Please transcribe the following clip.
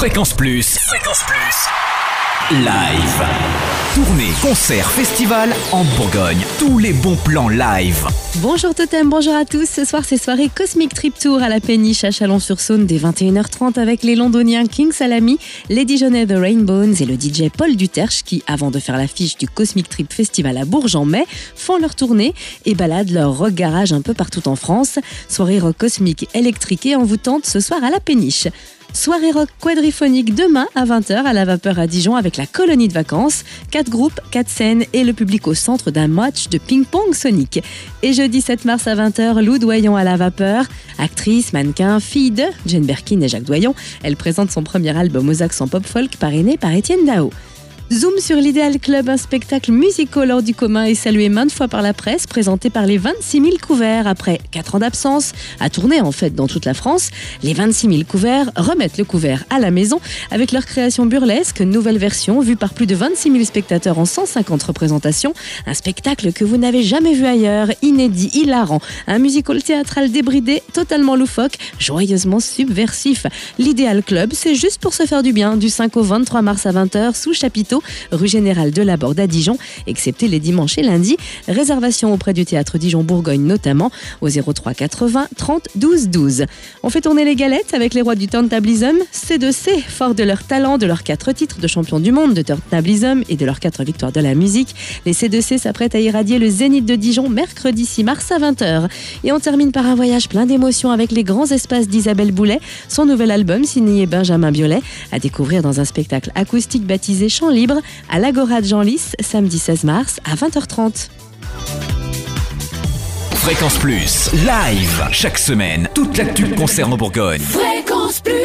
Fréquence Plus. Fréquence Plus. Live. Tournée, concert, festival en Bourgogne. Tous les bons plans live. Bonjour Totem, bonjour à tous. Ce soir, c'est soirée Cosmic Trip Tour à la péniche à Chalon-sur-Saône dès 21h30 avec les londoniens King Salami, Lady Johnny The Rainbows et le DJ Paul Duterche qui, avant de faire l'affiche du Cosmic Trip Festival à Bourges en mai, font leur tournée et baladent leur rock garage un peu partout en France. Soirée rock cosmique électriquée en vous tente ce soir à la péniche. Soirée rock quadriphonique demain à 20h à la Vapeur à Dijon avec la colonie de vacances. Quatre groupes, quatre scènes et le public au centre d'un match de ping-pong sonique. Et jeudi 7 mars à 20h, Lou Doyon à la Vapeur. Actrice, mannequin, fille de Jane Birkin et Jacques Doyon. Elle présente son premier album aux accents pop-folk parrainé par Étienne Dao. Zoom sur l'Idéal Club, un spectacle musical hors du commun et salué maintes fois par la presse, présenté par les 26 000 couverts. Après 4 ans d'absence, à tourner en fait dans toute la France, les 26 000 couverts remettent le couvert à la maison avec leur création burlesque, nouvelle version vue par plus de 26 000 spectateurs en 150 représentations. Un spectacle que vous n'avez jamais vu ailleurs, inédit, hilarant, un musical théâtral débridé, totalement loufoque, joyeusement subversif. L'Idéal Club, c'est juste pour se faire du bien, du 5 au 23 mars à 20h sous chapiteau rue Générale de la Borde à Dijon, excepté les dimanches et lundis. Réservation auprès du théâtre Dijon-Bourgogne notamment au 03 80 30 12 12. On fait tourner les galettes avec les rois du turntablism, C2C, fort de leur talent, de leurs quatre titres de champion du monde de turntablism et de leurs quatre victoires de la musique. Les C2C s'apprêtent à irradier le Zénith de Dijon mercredi 6 mars à 20h. Et on termine par un voyage plein d'émotions avec les grands espaces d'Isabelle Boulet, son nouvel album signé Benjamin Biolay, à découvrir dans un spectacle acoustique baptisé Chant Libre à l'Agora de Genlis, samedi 16 mars à 20h30. Fréquence Plus, live, chaque semaine, toute l'actu concerne en Bourgogne. Fréquence Plus